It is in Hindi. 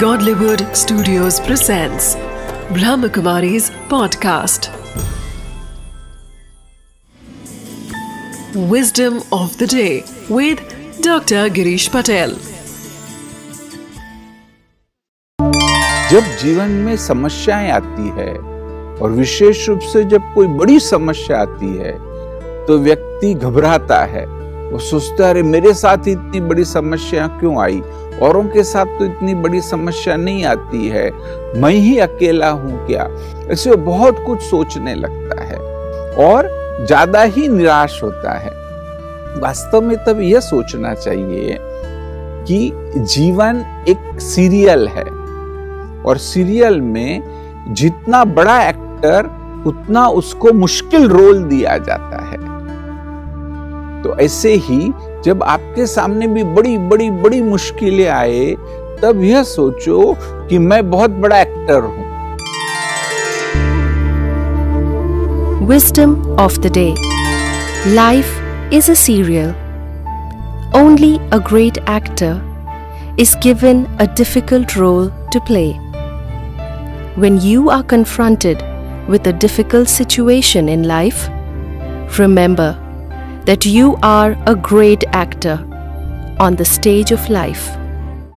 Godlywood Studios presents Brahmakumari's podcast. Wisdom of the day with Dr. Girish Patel. जब जीवन में समस्याएँ आती है और विशेष रूप से जब कोई बड़ी समस्या आती है तो व्यक्ति घबराता है वो सोचता है, अरे, मेरे साथ इतनी बड़ी समस्या क्यों आई? औरों के साथ तो इतनी बड़ी समस्या नहीं आती है। मैं ही अकेला हूँ क्या? ऐसे वो बहुत कुछ सोचने लगता है और ज़्यादा ही निराश होता है। वास्तव में तब यह सोचना चाहिए कि जीवन एक सीरियल है और सीरियल में जितना बड़ा एक्टर, उतना उसको मुश्किल रोल दिया जाता है। तो ऐसे ही जब आपके सामने भी बड़ी बड़ी बड़ी मुश्किलें आए, तब यह सोचो कि मैं बहुत बड़ा एक्टर हूँ। Wisdom of the day life is a serial only a great actor is given a difficult role to play when you are confronted with a difficult situation in life remember that you are a great actor on the stage of life.